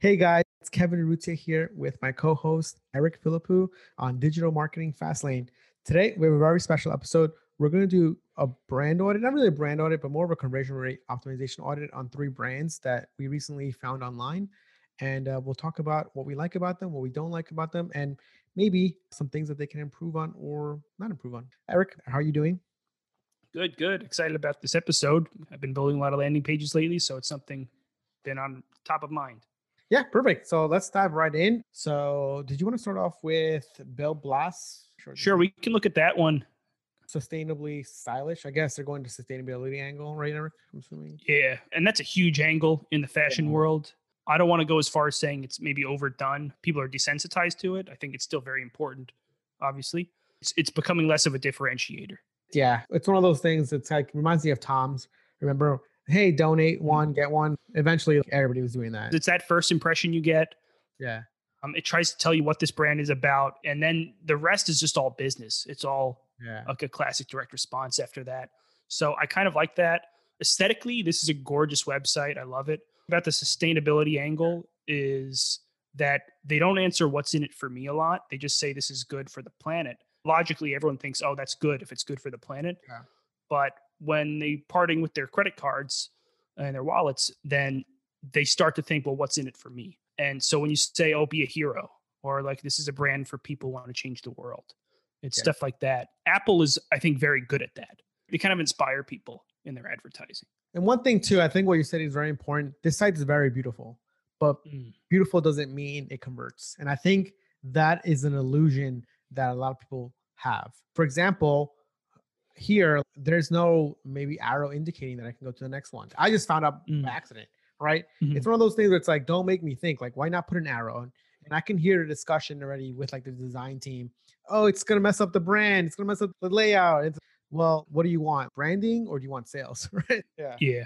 Hey guys, it's Kevin Urrutia here with my co-host Eric Philippou on Digital Marketing Fastlane. Today we have a very special episode. We're going to do a brand audit, not really a brand audit, but more of a conversion rate optimization audit on three brands that we recently found online. And uh, we'll talk about what we like about them, what we don't like about them, and maybe some things that they can improve on or not improve on. Eric, how are you doing? Good, good. Excited about this episode. I've been building a lot of landing pages lately, so it's something been on top of mind. Yeah, perfect. So let's dive right in. So, did you want to start off with Bill Blass? Sure, sure we can look at that one. Sustainably stylish. I guess they're going to sustainability angle, right, Eric? I'm assuming. Yeah, and that's a huge angle in the fashion yeah. world. I don't want to go as far as saying it's maybe overdone. People are desensitized to it. I think it's still very important. Obviously, it's it's becoming less of a differentiator. Yeah, it's one of those things. that's like reminds me of Tom's. Remember hey, donate one, get one. Eventually, everybody was doing that. It's that first impression you get. Yeah. Um, it tries to tell you what this brand is about, and then the rest is just all business. It's all yeah. like a classic direct response after that. So I kind of like that. Aesthetically, this is a gorgeous website. I love it. About the sustainability angle is that they don't answer what's in it for me a lot. They just say this is good for the planet. Logically, everyone thinks, oh, that's good if it's good for the planet. Yeah. But when they parting with their credit cards and their wallets, then they start to think, well, what's in it for me? And so when you say, oh, be a hero, or like this is a brand for people who want to change the world, it's stuff like that. Apple is, I think, very good at that. They kind of inspire people in their advertising. And one thing too, I think what you said is very important. This site is very beautiful, but mm. beautiful doesn't mean it converts. And I think that is an illusion that a lot of people have. For example, here there's no maybe arrow indicating that I can go to the next one. I just found out mm. by accident, right? Mm-hmm. It's one of those things where it's like, don't make me think. Like, why not put an arrow? And, and I can hear the discussion already with like the design team. Oh, it's gonna mess up the brand. It's gonna mess up the layout. It's well, what do you want? Branding or do you want sales? right? Yeah. Yeah.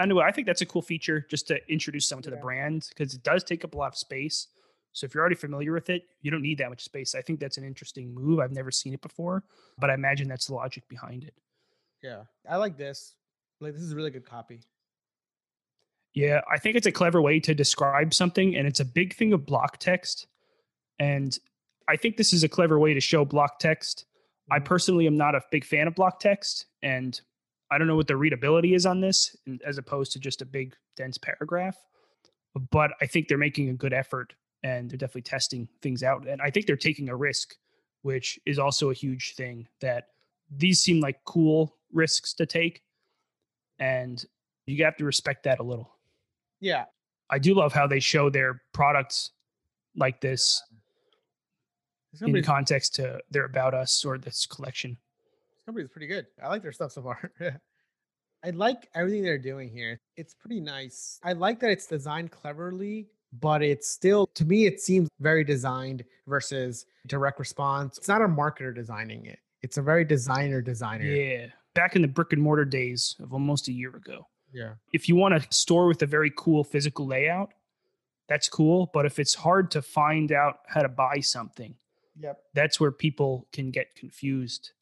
Anyway, I think that's a cool feature just to introduce someone to yeah. the brand because it does take up a lot of space. So if you're already familiar with it, you don't need that much space. I think that's an interesting move. I've never seen it before, but I imagine that's the logic behind it. Yeah, I like this. Like this is a really good copy. Yeah, I think it's a clever way to describe something, and it's a big thing of block text. And I think this is a clever way to show block text. I mm-hmm. personally am not a big fan of block text, and I don't know what the readability is on this, as opposed to just a big dense paragraph. But I think they're making a good effort and they're definitely testing things out. And I think they're taking a risk, which is also a huge thing that these seem like cool risks to take. And you have to respect that a little. Yeah. I do love how they show their products like this in context to their about us or this collection. This company's pretty good. I like their stuff so far. I like everything they're doing here. It's pretty nice. I like that it's designed cleverly but it's still to me it seems very designed versus direct response. It's not a marketer designing it. It's a very designer designer. Yeah. Back in the brick and mortar days of almost a year ago. Yeah. If you want a store with a very cool physical layout that's cool. But if it's hard to find out how to buy something yep. that's where people can get confused.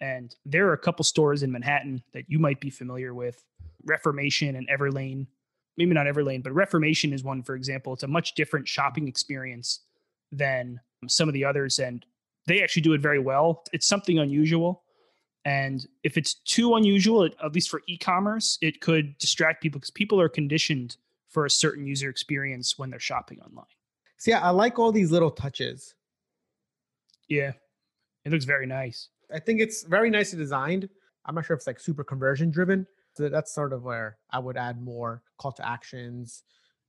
And there are a couple stores in manhattan that you might be familiar with reformation and everlane maybe not Everlane, but Reformation is one, for example. It's a much different shopping experience than some of the others. And they actually do it very well. It's something unusual. And if it's too unusual, at least for e commerce, it could distract people because people are conditioned for a certain user experience when they're shopping online. See, yeah, I like all these little touches. Yeah, it looks very nice. I think it's very nicely designed. I'm not sure if it's like super conversion driven, so that's sort of where I would add more call to actions.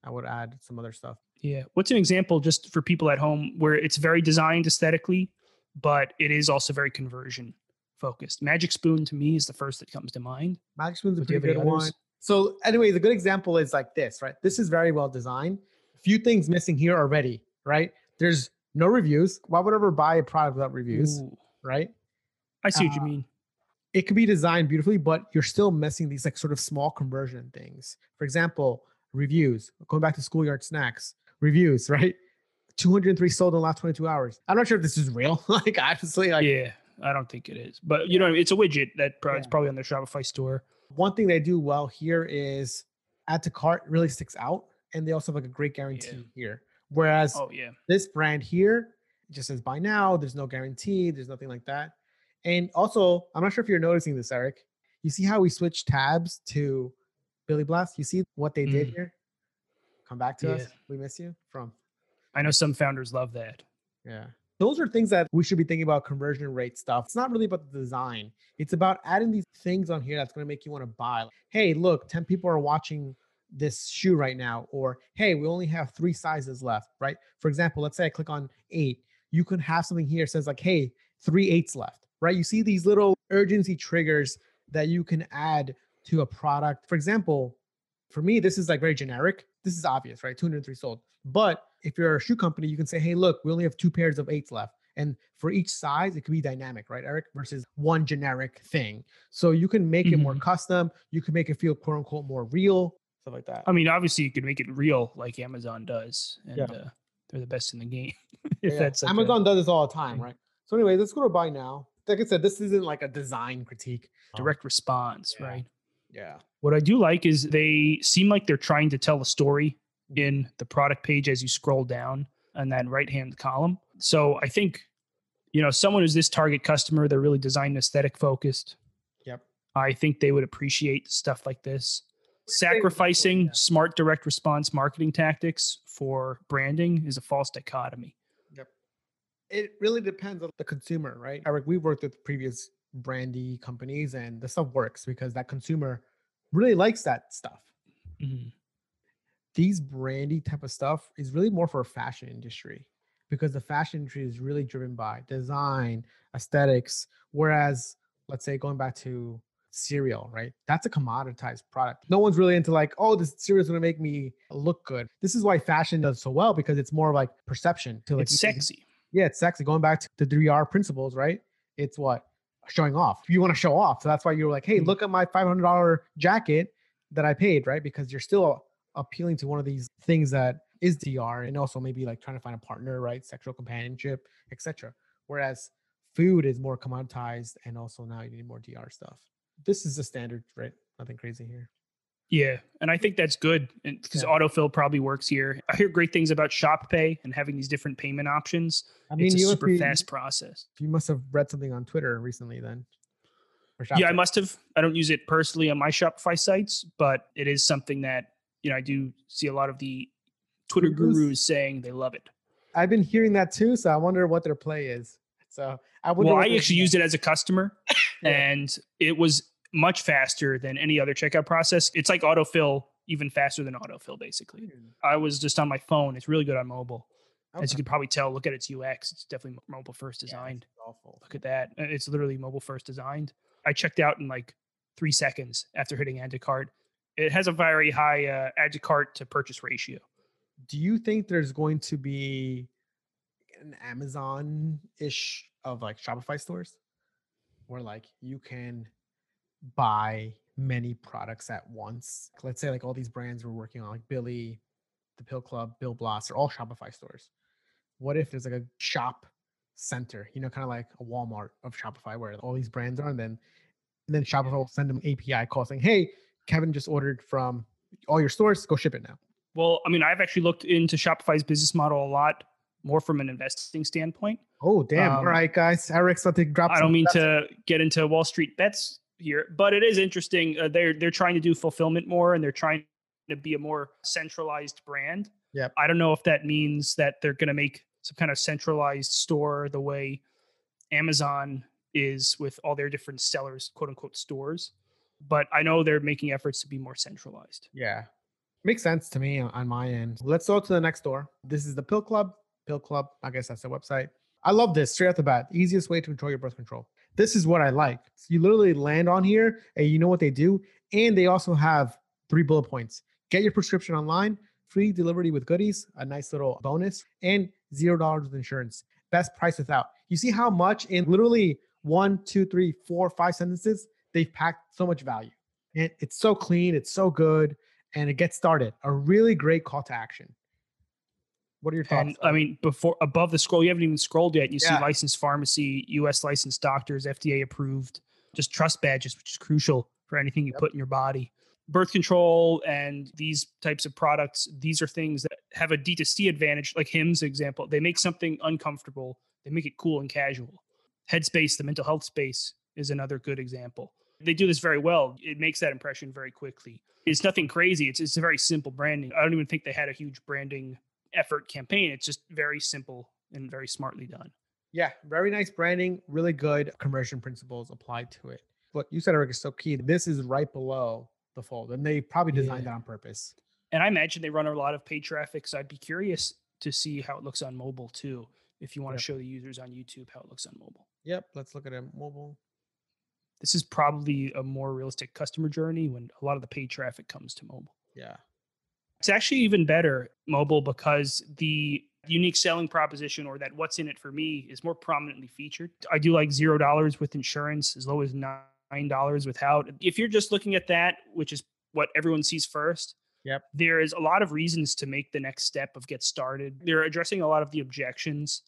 I would add some other stuff. Yeah. What's an example just for people at home where it's very designed aesthetically, but it is also very conversion focused? Magic Spoon to me is the first that comes to mind. Magic Spoon's a pretty good one. So, anyway, the good example is like this, right? This is very well designed. A few things missing here already, right? There's no reviews. Why would I ever buy a product without reviews, Ooh. right? I see uh, what you uh, mean. It could be designed beautifully, but you're still missing these like sort of small conversion things. For example, reviews. Going back to schoolyard snacks, reviews, right? 203 sold in the last 22 hours. I'm not sure if this is real. like honestly, like yeah, I don't think it is. But you know, it's a widget that probably, yeah. it's probably on their Shopify store. One thing they do well here is add to cart really sticks out, and they also have like a great guarantee yeah. here. Whereas oh yeah, this brand here just says buy now. There's no guarantee. There's nothing like that. And also, I'm not sure if you're noticing this, Eric. You see how we switched tabs to Bill Blass? You see what they mm. did here? Come back to yeah. us. We miss you from. I know some founders love that. Yeah those are things that we should be thinking about conversion rate stuff. It's not really about the design. It's about adding these things on here that's going to make you want to buy. Hey, look, 10 people are watching this shoe right now or hey, we only have 3 sizes left, right? For example, let's say I click on 8. You can have something here says like, "Hey, three eights left." Right? You see these little urgency triggers that you can add to a product. For example, for me this is like very generic. This is obvious, right? 203 sold. But if you're a shoe company, you can say, hey, look, we only have two pairs of eights left. And for each size, it could be dynamic, right, Eric, versus one generic thing. So you can make mm-hmm. it more mm-hmm. custom. You can make it feel quote unquote more real, stuff like that. I mean, obviously, you can make it real like Amazon does. And yeah. uh, they're the best in the game. if yeah. that's Amazon a, does this all the time, right? So, anyway, let's go to buy now. Like I said, this isn't like a design critique, direct response, yeah. right? Yeah. What I do like is they seem like they're trying to tell a story in the product page as you scroll down on that right hand column. So I think, you know, someone who's this target customer, they're really design aesthetic focused. Yep. I think they would appreciate stuff like this. Sacrificing smart direct response marketing tactics for branding is a false dichotomy. It really depends on the consumer, right? Eric, we worked with previous brandy companies and the stuff works because that consumer really likes that stuff. Mm-hmm these brandy type of stuff is really more for a fashion industry because the fashion industry is really driven by design, aesthetics. Whereas, let's say going back to cereal, right? That's a commoditized product. No one's really into like, oh, this cereal is going to make me look good. This is why fashion does so well because it's more like perception to like it's sexy. Yeah, it's sexy. Going back to the 3R principles, right? It's what showing off. You want to show off. So that's why you're like, hey, mm-hmm. look at my $500 jacket that I paid, right? Because you're still appealing to one of these things that is DR and also maybe like trying to find a partner, right? Sexual companionship, etc. Whereas food is more commoditized and also now you need more DR stuff. This is the standard, right? Nothing crazy here. Yeah, and I think that's good because yeah. autofill probably works here. I hear great things about Shop Pay and having these different payment options. I mean, it's a super be, fast process. You must have read something on Twitter recently, then. Yeah, I must have. I don't use it personally on my Shopify sites, but it is something that you know, I do see a lot of the Twitter gurus saying they love it. I've been hearing that too, so I wonder what their play is. So I would. Well, I actually used it as a customer, yeah. and it was much faster than any other checkout process. It's like autofill, even faster than autofill, basically. I was just on my phone. It's really good on mobile. Okay. As you can probably tell, look at its UX. It's definitely mobile first designed. Yeah, awful. Look at that. It's literally mobile first designed. I checked out in like three seconds after hitting add to cart it has a very high uh, add to cart to purchase ratio. Do you think there's going to be an Amazon ish of like Shopify stores where like you can buy many products at once? Let's say like all these brands we're working on, like Billie, the Pill Club, Bill Blass, are all Shopify stores. What if there's like a shop center, you know, kind of like a Walmart of Shopify where all these brands are, and then and then Shopify will send them API call saying, "Hey, Kevin just ordered from all your stores. Go ship it now. Well, I mean, I've actually looked into Shopify's business model a lot more from an investing standpoint. Oh, damn. Um, all right, guys. Eric's about to drop I don't mean to get into Wall Street bets here, but it is interesting. Uh, they're they're trying to do fulfillment more and they're trying to be a more centralized brand. Yeah. I don't know if that means that they're going to make some kind of centralized store the way Amazon is with all their different sellers, quote unquote stores but I know they're making efforts to be more centralized. Yeah. Makes sense to me on my end. Let's go to the next door. This is the Pill Club. Pill Club, I guess that's the website. I love this straight off the bat. Easiest way to control your birth control. This is what I like. You literally land on here and you know what they do. And they also have three bullet points. Get your prescription online, free delivery with goodies, a nice little bonus, and zero dollars with insurance. Best price without. You see how much in literally one, two, three, four, five sentences they've packed so much value. And it's so clean, it's so good, and it gets started. A really great call to action. What are your thoughts? And, I mean, before above the scroll, you haven't even scrolled yet. You yeah. see licensed pharmacy, U.S. licensed doctors, FDA approved, just trust badges, which is crucial for anything you yep. put in your body. Birth control and these types of products, these are things that have a D2C advantage, like Hims example. They make something uncomfortable, they make it cool and casual. Headspace, the mental health space, is another good example. They do this very well. It makes that impression very quickly. It's nothing crazy. It's it's a very simple branding. I don't even think they had a huge branding effort campaign. It's just very simple and very smartly done. Yeah, very nice branding, really good conversion principles applied to it. What you said, Eric, is so key. This is right below the fold, and they probably designed yeah. that on purpose. And I imagine they run a lot of paid traffic, so I'd be curious to see how it looks on mobile too. If you want yep. to show the users on YouTube how it looks on mobile. Yep, let's look at it mobile. This is probably a more realistic customer journey when a lot of the paid traffic comes to mobile. Yeah. It's actually even better mobile because the unique selling proposition or that what's in it for me is more prominently featured. I do like zero dollars with insurance, as low as nine dollars without. If you're just looking at that, which is what everyone sees first, Yep. There is a lot of reasons to make the next step of get started. They're addressing a lot of the objections.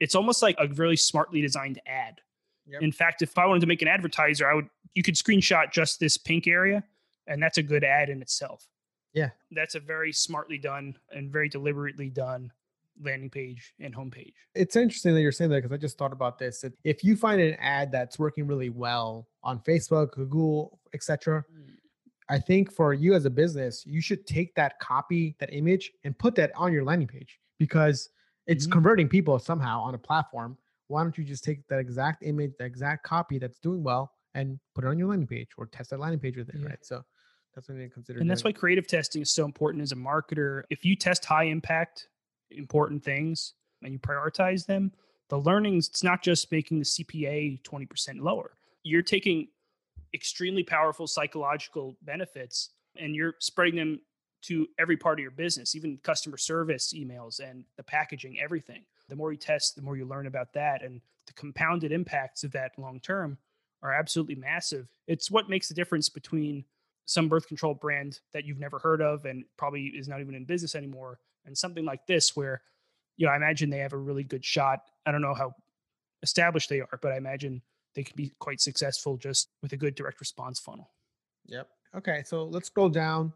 It's almost like a really smartly designed ad. Yep. In fact, if I wanted to make an advertiser, I would you could screenshot just this pink area and that's a good ad in itself. Yeah. That's a very smartly done and very deliberately done landing page and homepage. It's interesting that you're saying that because I just thought about this. If you find an ad that's working really well on Facebook, Google, etc., mm. I think for you as a business, you should take that copy, that image, and put that on your landing page because it's mm-hmm. converting people somehow on a platform. Why don't you just take that exact image, the exact copy that's doing well, and put it on your landing page or test that landing page with it, yeah. right? So that's something to consider. And doing. that's why creative testing is so important as a marketer. If you test high impact, important things and you prioritize them, the learnings, it's not just making the CPA 20% lower. You're taking extremely powerful psychological benefits and you're spreading them to every part of your business, even customer service emails and the packaging, everything. The more you test, the more you learn about that. And the compounded impacts of that long term are absolutely massive. It's what makes the difference between some birth control brand that you've never heard of and probably is not even in business anymore and something like this where you know i imagine they have a really good shot i don't know how established they are but i imagine they could be quite successful just with a good direct response funnel. Yep. Okay. So let's scroll down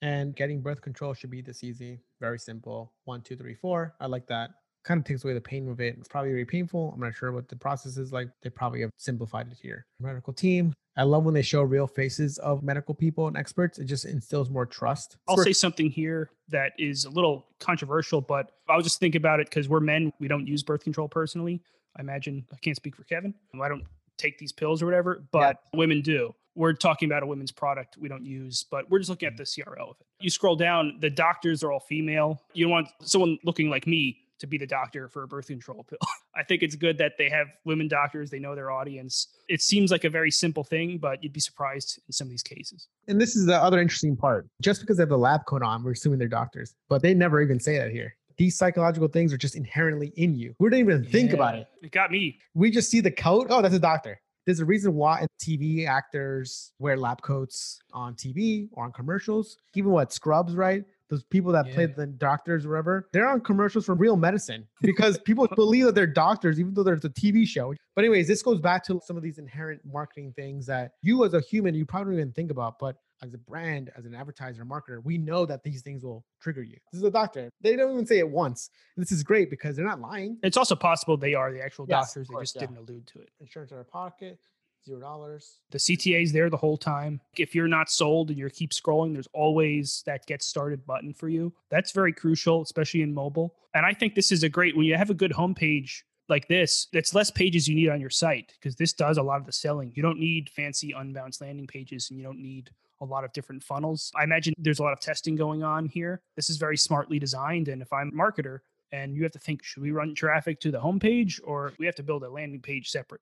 and getting birth control should be this easy. Very simple. One, two, three, four. I like that. Kind of takes away the pain of it. It's probably very painful. I'm not sure what the process is like. They probably have simplified it here. Medical team. I love when they show real faces of medical people and experts. It just instills more trust. I'll say something here that is a little controversial, but I was just thinking about it because we're men. We don't use birth control personally. I imagine I can't speak for Kevin. I don't take these pills or whatever, but yeah. women do. We're talking about a women's product we don't use, but we're just looking at mm. the CRO of it. You scroll down, the doctors are all female. You don't want someone looking like me to be the doctor for a birth control pill. I think it's good that they have women doctors, they know their audience. It seems like a very simple thing, but you'd be surprised in some of these cases. And this is the other interesting part. Just because they have the lab coat on, we're assuming they're doctors, but they never even say that here these psychological things are just inherently in you. We didn't even think yeah, about it. It got me. We just see the coat. Oh, that's a doctor. There's a reason why TV actors wear lab coats on TV or on commercials. Even what Scrubs, right? Those people that yeah. play the doctors, or whatever, they're on commercials for real medicine because people believe that they're doctors, even though there's a TV show. But anyways, this goes back to some of these inherent marketing things that you as a human you probably don't even think about, but as a brand, as an advertiser, marketer, we know that these things will trigger you. This is a doctor. They don't even say it once. This is great because they're not lying. It's also possible they are the actual yes, doctors. Course, they just yeah. didn't allude to it. Insurance out of pocket, zero dollars. The CTA is there the whole time. If you're not sold and you keep scrolling, there's always that get started button for you. That's very crucial, especially in mobile. And I think this is a great when you have a good homepage like this, it's less pages you need on your site because this does a lot of the selling. You don't need fancy Unbounce landing pages and you don't need a lot of different funnels. I imagine there's a lot of testing going on here. This is very smartly designed. And if I'm a marketer and you have to think, should we run traffic to the homepage or we have to build a landing page separate?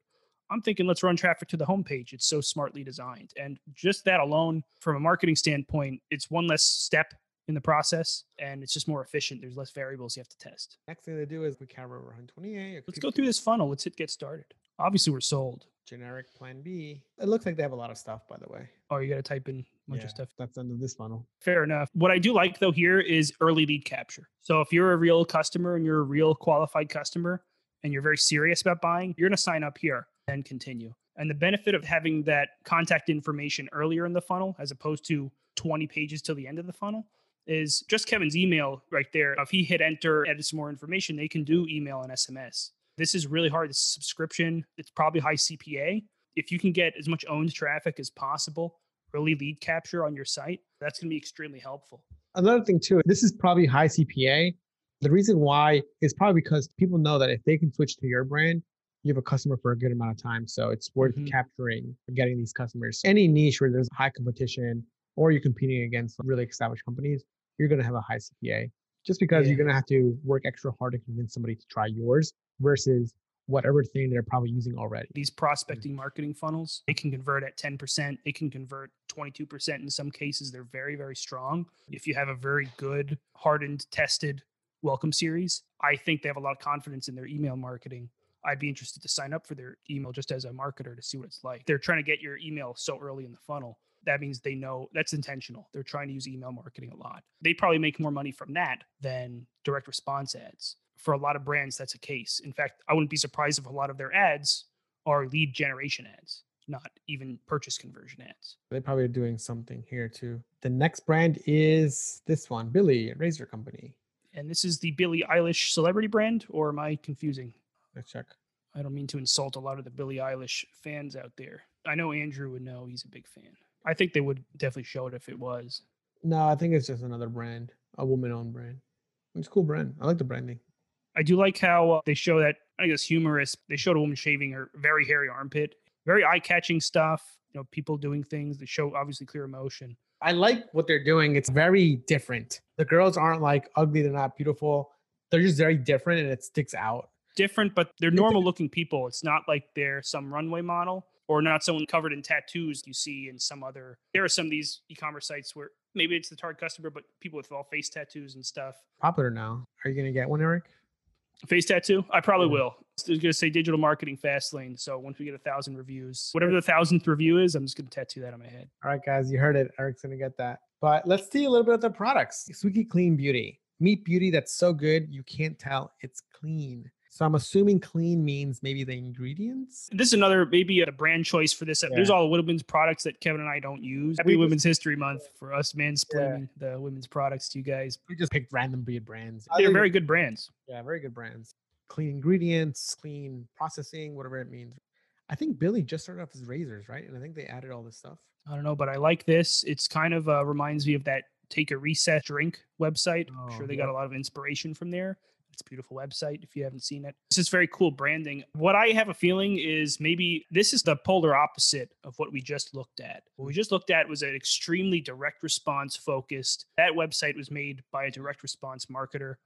I'm thinking let's run traffic to the homepage. It's so smartly designed. And just that alone, from a marketing standpoint, it's one less step in the process and it's just more efficient. There's less variables you have to test. Next thing they do is we cover over 128. Let's go through this funnel. Let's hit get started. Obviously, we're sold. Generic plan B. It looks like they have a lot of stuff, by the way. Oh, you got to type in a bunch yeah, of stuff. That's under this funnel. Fair enough. What I do like though here is early lead capture. So if you're a real customer and you're a real qualified customer and you're very serious about buying, you're going to sign up here and continue. And the benefit of having that contact information earlier in the funnel as opposed to 20 pages till the end of the funnel is just Kevin's email right there. If he hit enter, edit some more information, they can do email and SMS. This is really hard. This subscription, it's probably high CPA. If you can get as much owned traffic as possible, early lead capture on your site, that's going to be extremely helpful. Another thing too, this is probably high CPA. The reason why is probably because people know that if they can switch to your brand, you have a customer for a good amount of time. So it's worth mm-hmm. capturing getting these customers. Any niche where there's high competition or you're competing against really established companies, you're going to have a high CPA just because yeah. you're going to have to work extra hard to convince somebody to try yours versus whatever thing they're probably using already. These prospecting marketing funnels, they can convert at 10%, they can convert 22% in some cases. They're very, very strong. If you have a very good, hardened, tested welcome series, I think they have a lot of confidence in their email marketing. I'd be interested to sign up for their email just as a marketer to see what it's like. They're trying to get your email so early in the funnel that means they know that's intentional. They're trying to use email marketing a lot. They probably make more money from that than direct response ads. For a lot of brands, that's a case. In fact, I wouldn't be surprised if a lot of their ads are lead generation ads, not even purchase conversion ads. They probably are doing something here too. The next brand is this one, Billie Razor Company. And this is the Billie Eilish celebrity brand, or am I confusing? Let's check. I don't mean to insult a lot of the Billie Eilish fans out there. I know Andrew would know he's a big fan. I think they would definitely show it if it was. No, I think it's just another brand, a woman-owned brand. It's a cool brand. I like the branding. I do like how uh, they show that. I guess humorous. They showed a woman shaving her very hairy armpit. Very eye-catching stuff. You know, people doing things. They show obviously clear emotion. I like what they're doing. It's very different. The girls aren't like ugly. They're not beautiful. They're just very different, and it sticks out. Different, but they're normal-looking people. It's not like they're some runway model or not someone covered in tattoos you see in some other there are some of these e-commerce sites where maybe it's the target customer but people with all face tattoos and stuff. Popular now. Are you going to get one eric? Face tattoo? I probably yeah. will. I was going to say digital marketing fast lane so once we get a thousand reviews whatever the thousandth review is i'm just going to tattoo that on my head. All right guys you heard it. Eric's going to get that. But let's see a little bit of the products. Squeaky clean beauty. Meet beauty that's so good you can't tell it's clean so I'm assuming clean means maybe the ingredients. This is another maybe a brand choice for this. Yeah. There's all the women's products that Kevin and I don't use. Happy Women's History Month for us mansplaining yeah. the women's products to you guys. We just picked random breed brands. They're very good brands. Yeah, very good brands. Clean ingredients, clean processing, whatever it means. I think Billie just started off as razors, right? And I think they added all this stuff. I don't know, but I like this. It's kind of uh, reminds me of that take a recess drink website. Oh, I'm sure they got a lot of inspiration from there. It's a beautiful website if you haven't seen it. This is very cool branding. What I have a feeling is maybe this is the polar opposite of what we just looked at. What we just looked at was an extremely direct response focused. That website was made by a direct response marketer.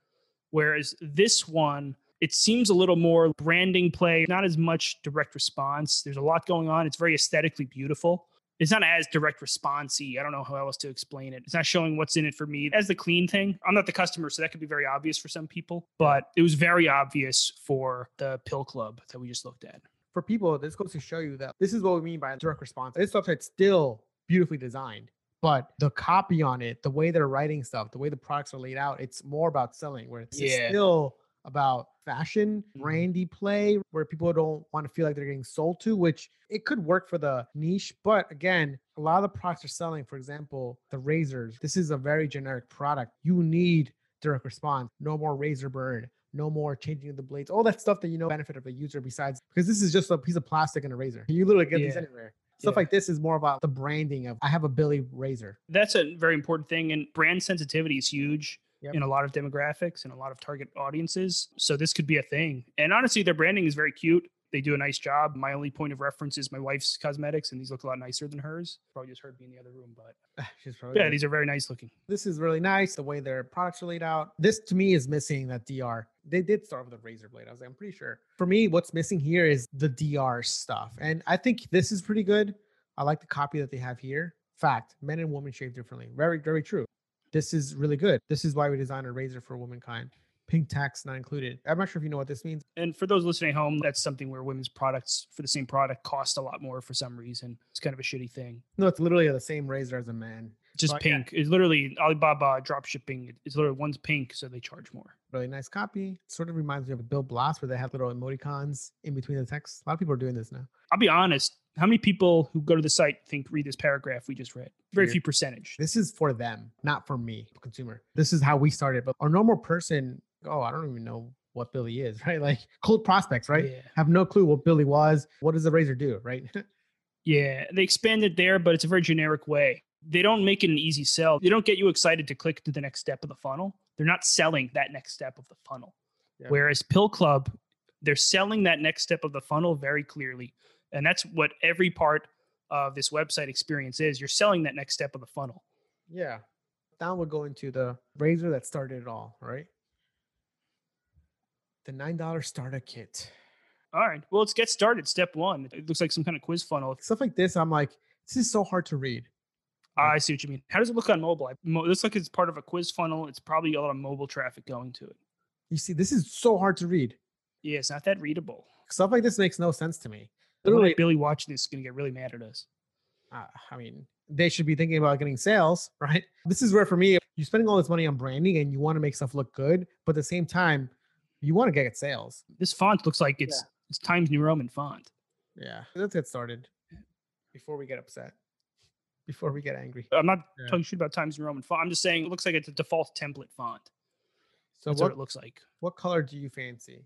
Whereas this one, it seems a little more branding play, not as much direct response. There's a lot going on. It's very aesthetically beautiful it's not as direct responsey. I don't know how else to explain it. It's not showing what's in it for me. As the clean thing, I'm not the customer, so that could be very obvious for some people, but it was very obvious for the pill club that we just looked at. For people, this goes to show you that this is what we mean by direct response. This website's still beautifully designed, but the copy on it, the way they're writing stuff, the way the products are laid out, it's more about selling. Where it's yeah. still about fashion mm-hmm. brandy play where people don't want to feel like they're getting sold to which it could work for the niche but again a lot of the products are selling for example the razors. This is a very generic product. You need direct response. No more razor burn. No more changing of the blades. All that stuff that you know benefit of the user besides because this is just a piece of plastic and a razor. You literally get yeah. these anywhere. Stuff yeah. like this is more about the branding of i have a Billie razor. That's a very important thing and brand sensitivity is huge yep. in a lot of demographics and a lot of target audiences. So this could be a thing. And honestly, their branding is very cute. They do a nice job. My only point of reference is my wife's cosmetics, and these look a lot nicer than hers. Probably just heard me in the other room, but yeah, right. these are very nice looking. This is really nice. The way their products are laid out. This to me is missing that DR. they did start with a razor blade. I was like, I'm pretty sure. For me, what's missing here is the DR stuff. And I think this is pretty good. I like the copy that they have here. Fact, men and women shave differently. Very, very true. This is really good. This is why we designed a razor for womankind. Pink tax not included. I'm not sure if you know what this means. And for those listening at home, that's something where women's products for the same product cost a lot more for some reason. It's kind of a shitty thing. No, it's literally the same razor as a man. Just but, pink. Yeah. It's literally Alibaba drop shipping. It's literally one's pink, so they charge more. Really nice copy. Sort of reminds me of a Bill Blass where they have little emoticons in between the text. A lot of people are doing this now. I'll be honest. How many people who go to the site think read this paragraph we just read? Very few percentage. This is for them, not for me, consumer. This is how we started. But our normal person oh, I don't even know what Billie is, right? Like cold prospects, right? Yeah. Have no clue what Billie was. What does the razor do, right? yeah, they expanded there, but it's a very generic way. They don't make it an easy sell. They don't get you excited to click to the next step of the funnel. They're not selling that next step of the funnel. Yeah. Whereas Pill Club, they're selling that next step of the funnel very clearly. And that's what every part of this website experience is. You're selling that next step of the funnel. Yeah. Now we're going to the razor that started it all, right? the $9 starter kit. All right. Well, let's get started. Step one. It looks like some kind of quiz funnel. Stuff like this, I'm like, this is so hard to read. I see what you mean. How does it look on mobile? It looks like it's part of a quiz funnel. It's probably a lot of mobile traffic going to it. You see, this is so hard to read. Yeah, it's not that readable. Stuff like this makes no sense to me. Literally, Billie watching this is going to get really mad at us. Uh, I mean, they should be thinking about getting sales, right? This is where, for me, you're spending all this money on branding and you want to make stuff look good, but at the same time, you want to get sales. This font looks like it's yeah. it's Times New Roman font. Yeah, let's get started before we get upset. Before we get angry. I'm not yeah. talking shit about Times New Roman font. I'm just saying it looks like it's a default template font. So That's what, what it looks like. What color do you fancy?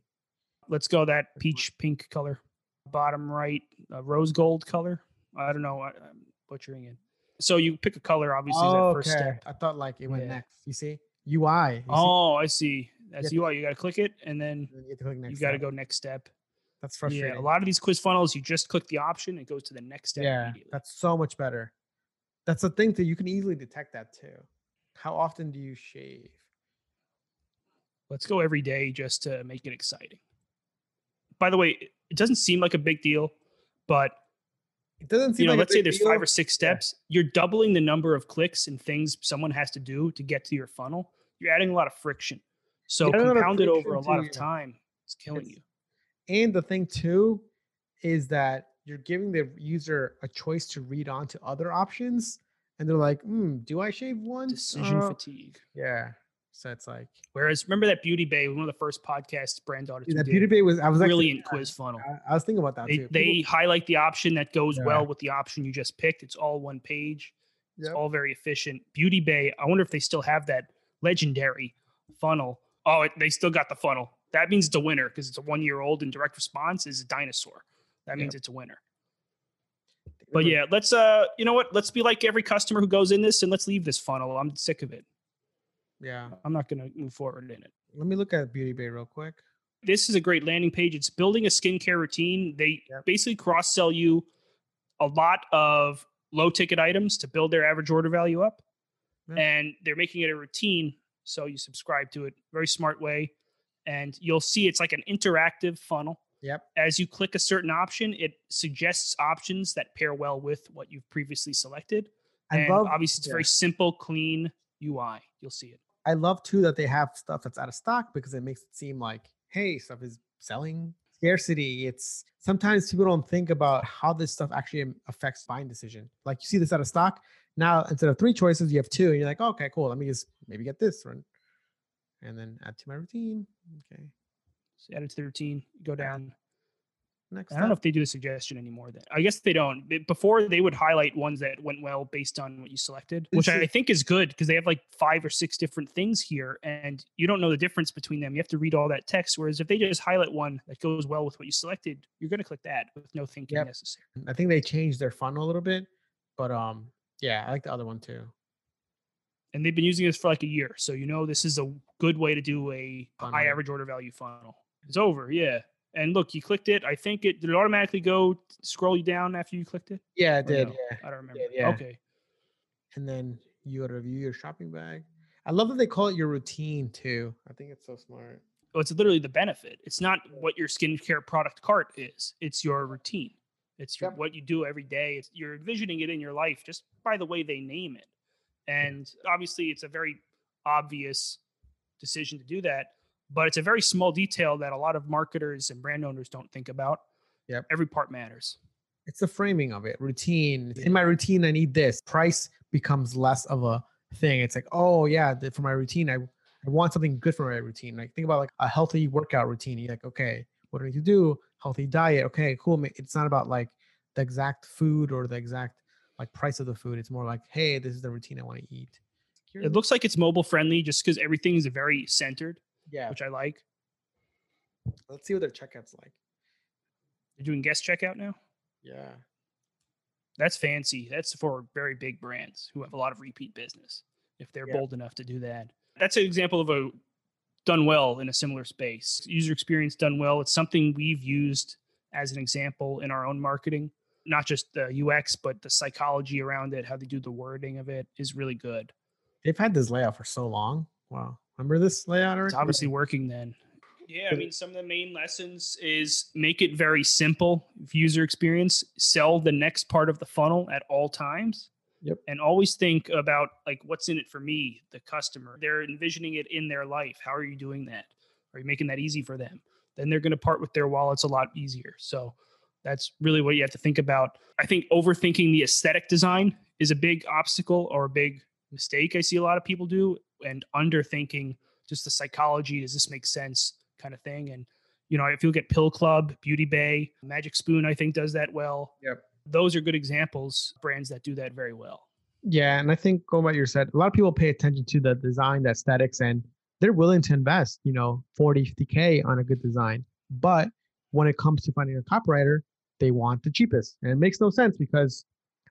Let's go that peach pink color. Bottom right, uh, rose gold color. I don't know. I, am butchering it. So you pick a color, obviously, oh, that first okay. step. I thought like it went yeah. next. You see? UI. You oh, see? I see. That's UI. You got to click it, and then you, you got to go next step. That's frustrating. Yeah, a lot of these quiz funnels, you just click the option, it goes to the next step. Yeah, that's so much better. That's the thing that you can easily detect that too. How often do you shave? Let's go every day just to make it exciting. By the way, it doesn't seem like a big deal, but it doesn't seem you know, like let's say there's deal. five or six steps. Yeah. You're doubling the number of clicks and things someone has to do to get to your funnel. You're adding a lot of friction. So compounded over a lot of time, it's killing it's, you. And the thing too is that you're giving the user a choice to read on to other options, and they're like, hmm, "Do I shave one?" Decision uh, fatigue. Yeah. So it's like. Whereas, remember that Beauty Bay, one of the first podcasts brand audits. Yeah, that Beauty Bay was. I was brilliant actually, quiz funnel. I, I, was thinking about that they, too. They People, highlight the option that goes yeah. well with the option you just picked. It's all one page. It's yep. all very efficient. Beauty Bay. I wonder if they still have that legendary funnel oh, it, they still got the funnel. That means it's a winner because it's a one year old and direct response is a dinosaur. That means yep. it's a winner. But yeah, let's uh, you know what? Let's be like every customer who goes in this and let's leave this funnel. I'm sick of it. Yeah, I'm not gonna move forward in it. Let me look at Beauty Bay real quick. This is a great landing page. It's building a skincare routine. They yep. basically cross sell you a lot of low ticket items to build their average order value up, yep. and they're making it a routine so you subscribe to it. Very smart way. And you'll see it's like an interactive funnel. Yep. As you click a certain option, it suggests options that pair well with what you've previously selected. I and love, obviously, it's yeah. very simple, clean UI. You'll see it. I love too that they have stuff that's out of stock because it makes it seem like, hey, stuff is selling. Scarcity. It's sometimes people don't think about how this stuff actually um, affects buying decision. Like you see this out of stock, now instead of three choices, you have two, and you're like, oh, okay, cool. Let me just maybe get this one, and then add to my routine. Okay. So add it to the routine. Go down. Next I don't know if they do the suggestion anymore. Then I guess they don't. Before they would highlight ones that went well based on what you selected, which I think is good because they have like five or six different things here, and you don't know the difference between them. You have to read all that text. Whereas if they just highlight one that goes well with what you selected, you're going to click that with no thinking yep. necessary. I think they changed their funnel a little bit, but um, yeah, I like the other one too. And they've been using this for like a year. So you know this is a good way to do a funnel. high average order value funnel. It's over, yeah. And look, you clicked it. I think it did it automatically go scroll you down after you clicked it? Yeah, it did. No? Yeah. I don't remember. yeah. Okay. And then you go to review your shopping bag. I love that they call it your routine too. I think it's so smart. well, it's literally the benefit. It's not what your skincare product cart is. It's your routine. It's your, yep. what you do every day. It's, you're envisioning it in your life just by the way they name it. And obviously, it's a very obvious decision to do that, but it's a very small detail that a lot of marketers and brand owners don't think about. Yep. Every part matters. It's the framing of it. Routine. In my routine, I need this. Price becomes less of a thing. It's like, oh yeah, for my routine, I I want something good for my routine. Like think about like a healthy workout routine. You're like, okay, what do I need to do? Healthy diet. Okay, cool. It's not about like the exact food or the exact like price of the food. It's more like, hey, this is the routine I want to eat. It looks like it's mobile friendly just because everything is very centered. Yeah. Which I like. Let's see what their checkout's like. They're doing guest checkout now? Yeah. That's fancy. That's for very big brands who have a lot of repeat business if they're yeah. bold enough to do that. That's an example of a done well in a similar space. User experience done well. It's something we've used as an example in our own marketing. Not just the UX, but the psychology around it, how they do the wording of it is really good. They've had this layout for so long. Wow. Remember this layout? It's obviously working then. Yeah, I mean, some of the main lessons is make it very simple user experience, sell the next part of the funnel at all times. Yep. And always think about like what's in it for me, the customer. They're envisioning it in their life. How are you doing that? Are you making that easy for them? Then they're going to part with their wallets a lot easier. So that's really what you have to think about. I think overthinking the aesthetic design is a big obstacle or a big mistake I see a lot of people do and underthinking just the psychology. Does this make sense? kind of thing. And, you know, if you look at Pill Club, Beauty Bay, Magic Spoon, I think does that well. Yep. Those are good examples, brands that do that very well. Yeah. And I think going by your said, a lot of people pay attention to the design, the aesthetics, and they're willing to invest, you know, 40, 50K on a good design. But when it comes to finding a copywriter, they want the cheapest. And it makes no sense because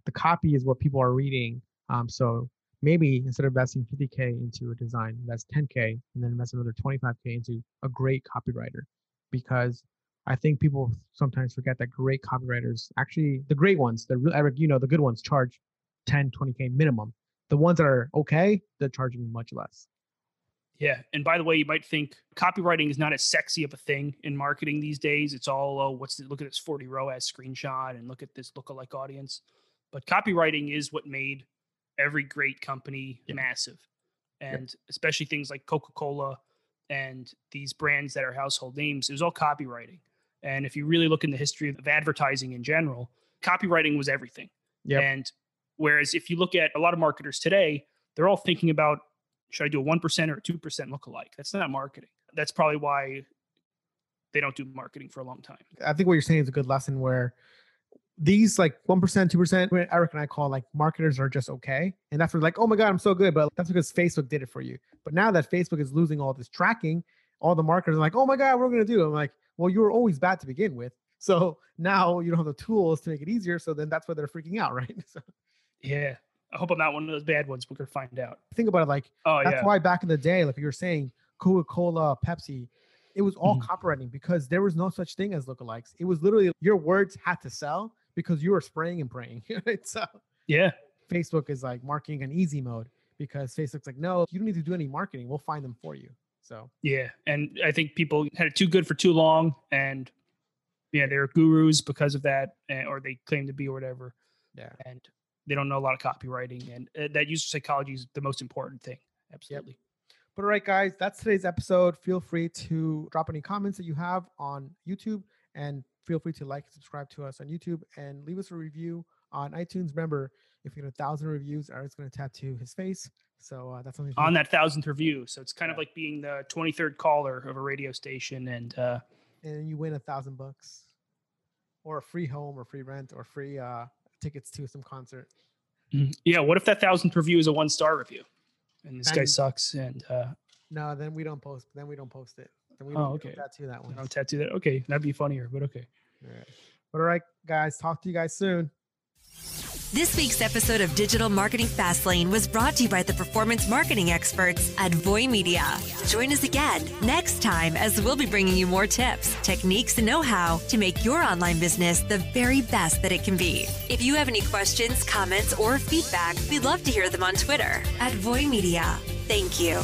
the copy is what people are reading. Um, so maybe instead of investing 50k into a design that's 10k and then invest another 25k into a great copywriter. Because i think people sometimes forget that great copywriters actually the great ones the real you know the good ones charge 10 20k minimum. The ones that are okay they're charging much less. Yeah and by the way you might think copywriting is not as sexy of a thing in marketing these days. It's all oh what's the, look at this 40 ROAS screenshot and look at this lookalike audience. But copywriting is what made every great company yeah. massive. And yeah. especially things like Coca Cola and these brands that are household names, it was all copywriting. And if you really look in the history of advertising in general, copywriting was everything. Yep. And whereas if you look at a lot of marketers today, they're all thinking about should I do a 1% or a 2% lookalike? That's not marketing. That's probably why they don't do marketing for a long time. I think what you're saying is a good lesson where these like 1%, 2%, Eric and I call like marketers are just okay. And that's for like, oh my God, I'm so good. But that's because Facebook did it for you. But now that Facebook is losing all this tracking, all the marketers are like, oh my God, what are we going to do? I'm like, well, you were always bad to begin with. So now you don't have the tools to make it easier. So then that's why they're freaking out, right? So, yeah. I hope I'm not one of those bad ones. We're going to find out. Think about it like, oh, that's yeah. why back in the day, like you were saying, Coca Cola, Pepsi, it was all mm. copywriting because there was no such thing as lookalikes. It was literally your words had to sell because you are spraying and praying. so yeah, Facebook is like marketing an easy mode because Facebook's like, no, you don't need to do any marketing. We'll find them for you. So yeah, and I think people had it too good for too long, and yeah, they're gurus because of that, eh, or they claim to be or whatever. Yeah, and they don't know a lot of copywriting, and uh, that user psychology is the most important thing. Absolutely. Yep. But all right, guys, that's today's episode. Feel free to drop any comments that you have on YouTube and feel free to like and subscribe to us on YouTube and leave us a review on iTunes. Remember, if you get a thousand reviews, Eric's going to tattoo his face. So uh, that's something on that thousandth review. So it's kind yeah. of like being the 23rd caller of a radio station, and uh, and you win a thousand bucks, or a free home, or free rent, or free uh, tickets to some concert. Mm-hmm. Yeah. What if that thousandth review is a one star review, and this and, guy sucks? And uh, no, then we don't post. Then we don't post it. Then we oh, don't, okay. tattoo that one. I'll tattoo that. Okay, that'd be funnier, but okay. All right. But all right, guys. Talk to you guys soon. This week's episode of Digital Marketing Fastlane was brought to you by the performance marketing experts at Voy Media. Join us again next time as we'll be bringing you more tips, techniques, and know how to make your online business the very best that it can be. If you have any questions, comments, or feedback, we'd love to hear them on Twitter at Voy Media. Thank you.